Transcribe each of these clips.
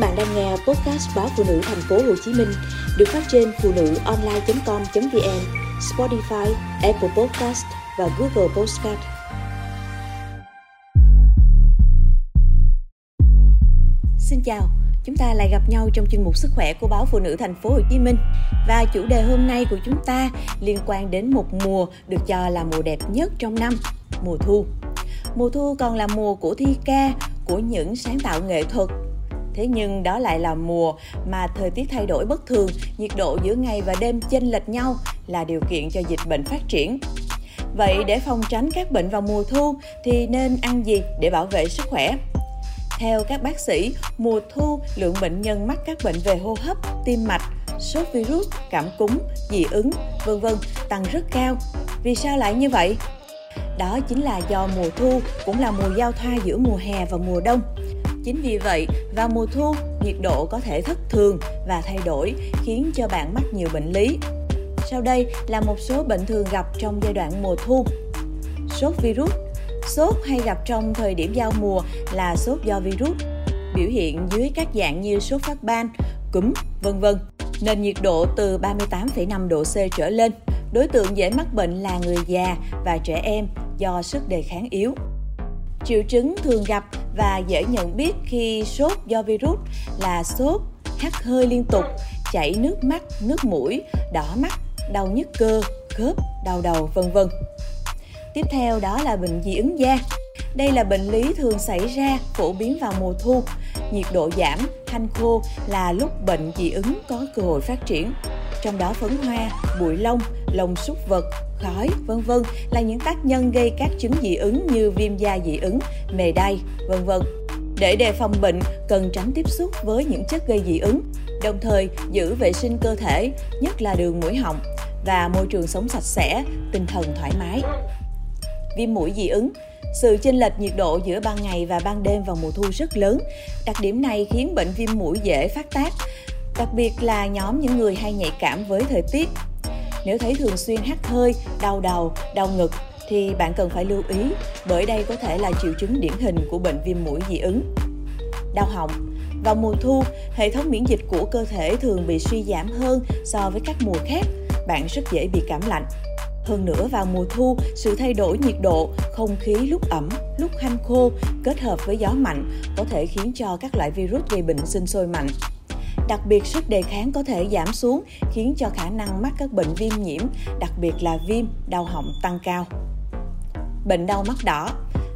bạn đang nghe podcast báo phụ nữ thành phố Hồ Chí Minh được phát trên phụ nữ online.com.vn, Spotify, Apple Podcast và Google Podcast. Xin chào, chúng ta lại gặp nhau trong chuyên mục sức khỏe của báo phụ nữ thành phố Hồ Chí Minh và chủ đề hôm nay của chúng ta liên quan đến một mùa được cho là mùa đẹp nhất trong năm, mùa thu. Mùa thu còn là mùa của thi ca, của những sáng tạo nghệ thuật Thế nhưng đó lại là mùa mà thời tiết thay đổi bất thường, nhiệt độ giữa ngày và đêm chênh lệch nhau là điều kiện cho dịch bệnh phát triển. Vậy để phòng tránh các bệnh vào mùa thu thì nên ăn gì để bảo vệ sức khỏe? Theo các bác sĩ, mùa thu lượng bệnh nhân mắc các bệnh về hô hấp, tim mạch, sốt virus, cảm cúm, dị ứng, vân vân tăng rất cao. Vì sao lại như vậy? Đó chính là do mùa thu cũng là mùa giao thoa giữa mùa hè và mùa đông. Chính vì vậy, vào mùa thu, nhiệt độ có thể thất thường và thay đổi, khiến cho bạn mắc nhiều bệnh lý. Sau đây là một số bệnh thường gặp trong giai đoạn mùa thu. Sốt virus Sốt hay gặp trong thời điểm giao mùa là sốt do virus, biểu hiện dưới các dạng như sốt phát ban, cúm, vân vân. Nền nhiệt độ từ 38,5 độ C trở lên. Đối tượng dễ mắc bệnh là người già và trẻ em do sức đề kháng yếu. Triệu chứng thường gặp và dễ nhận biết khi sốt do virus là sốt, hắt hơi liên tục, chảy nước mắt, nước mũi, đỏ mắt, đau nhức cơ, khớp, đau đầu, vân vân. Tiếp theo đó là bệnh dị ứng da. Đây là bệnh lý thường xảy ra phổ biến vào mùa thu. Nhiệt độ giảm, hanh khô là lúc bệnh dị ứng có cơ hội phát triển. Trong đó phấn hoa, bụi lông, lông súc vật, khói, vân vân là những tác nhân gây các chứng dị ứng như viêm da dị ứng, mề đay, vân vân. Để đề phòng bệnh, cần tránh tiếp xúc với những chất gây dị ứng, đồng thời giữ vệ sinh cơ thể, nhất là đường mũi họng và môi trường sống sạch sẽ, tinh thần thoải mái. Viêm mũi dị ứng sự chênh lệch nhiệt độ giữa ban ngày và ban đêm vào mùa thu rất lớn. Đặc điểm này khiến bệnh viêm mũi dễ phát tác, đặc biệt là nhóm những người hay nhạy cảm với thời tiết nếu thấy thường xuyên hắt hơi, đau đầu, đau ngực thì bạn cần phải lưu ý bởi đây có thể là triệu chứng điển hình của bệnh viêm mũi dị ứng. Đau họng Vào mùa thu, hệ thống miễn dịch của cơ thể thường bị suy giảm hơn so với các mùa khác. Bạn rất dễ bị cảm lạnh. Hơn nữa vào mùa thu, sự thay đổi nhiệt độ, không khí lúc ẩm, lúc hanh khô kết hợp với gió mạnh có thể khiến cho các loại virus gây bệnh sinh sôi mạnh. Đặc biệt sức đề kháng có thể giảm xuống khiến cho khả năng mắc các bệnh viêm nhiễm, đặc biệt là viêm, đau họng tăng cao. Bệnh đau mắt đỏ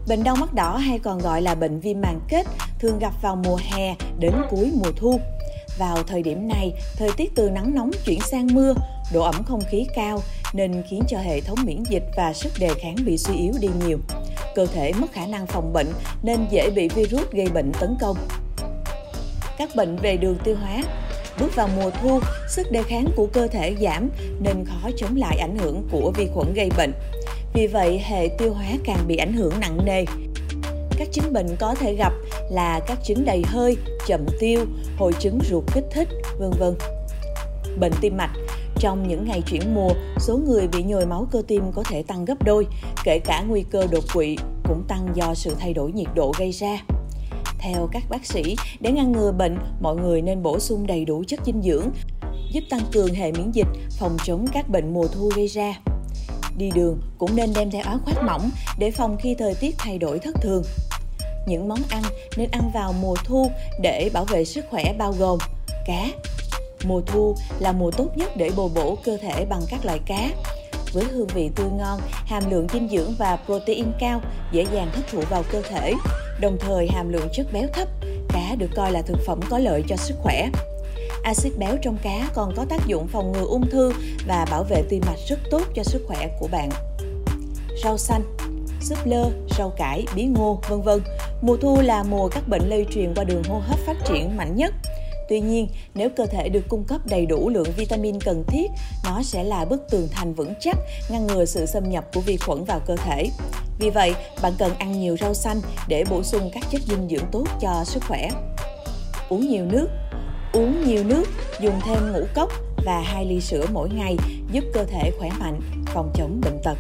Bệnh đau mắt đỏ hay còn gọi là bệnh viêm màng kết thường gặp vào mùa hè đến cuối mùa thu. Vào thời điểm này, thời tiết từ nắng nóng chuyển sang mưa, độ ẩm không khí cao nên khiến cho hệ thống miễn dịch và sức đề kháng bị suy yếu đi nhiều. Cơ thể mất khả năng phòng bệnh nên dễ bị virus gây bệnh tấn công các bệnh về đường tiêu hóa. Bước vào mùa thu, sức đề kháng của cơ thể giảm nên khó chống lại ảnh hưởng của vi khuẩn gây bệnh. Vì vậy, hệ tiêu hóa càng bị ảnh hưởng nặng nề. Các chứng bệnh có thể gặp là các chứng đầy hơi, chậm tiêu, hội chứng ruột kích thích, vân vân. Bệnh tim mạch trong những ngày chuyển mùa, số người bị nhồi máu cơ tim có thể tăng gấp đôi, kể cả nguy cơ đột quỵ cũng tăng do sự thay đổi nhiệt độ gây ra. Theo các bác sĩ, để ngăn ngừa bệnh, mọi người nên bổ sung đầy đủ chất dinh dưỡng, giúp tăng cường hệ miễn dịch, phòng chống các bệnh mùa thu gây ra. Đi đường cũng nên đem theo áo khoác mỏng để phòng khi thời tiết thay đổi thất thường. Những món ăn nên ăn vào mùa thu để bảo vệ sức khỏe bao gồm cá. Mùa thu là mùa tốt nhất để bồi bổ cơ thể bằng các loại cá. Với hương vị tươi ngon, hàm lượng dinh dưỡng và protein cao, dễ dàng hấp thụ vào cơ thể, đồng thời hàm lượng chất béo thấp. Cá được coi là thực phẩm có lợi cho sức khỏe. Axit béo trong cá còn có tác dụng phòng ngừa ung thư và bảo vệ tim mạch rất tốt cho sức khỏe của bạn. Rau xanh súp lơ, rau cải, bí ngô, vân vân. Mùa thu là mùa các bệnh lây truyền qua đường hô hấp phát triển mạnh nhất. Tuy nhiên, nếu cơ thể được cung cấp đầy đủ lượng vitamin cần thiết, nó sẽ là bức tường thành vững chắc ngăn ngừa sự xâm nhập của vi khuẩn vào cơ thể. Vì vậy, bạn cần ăn nhiều rau xanh để bổ sung các chất dinh dưỡng tốt cho sức khỏe. Uống nhiều nước Uống nhiều nước, dùng thêm ngũ cốc và 2 ly sữa mỗi ngày giúp cơ thể khỏe mạnh, phòng chống bệnh tật.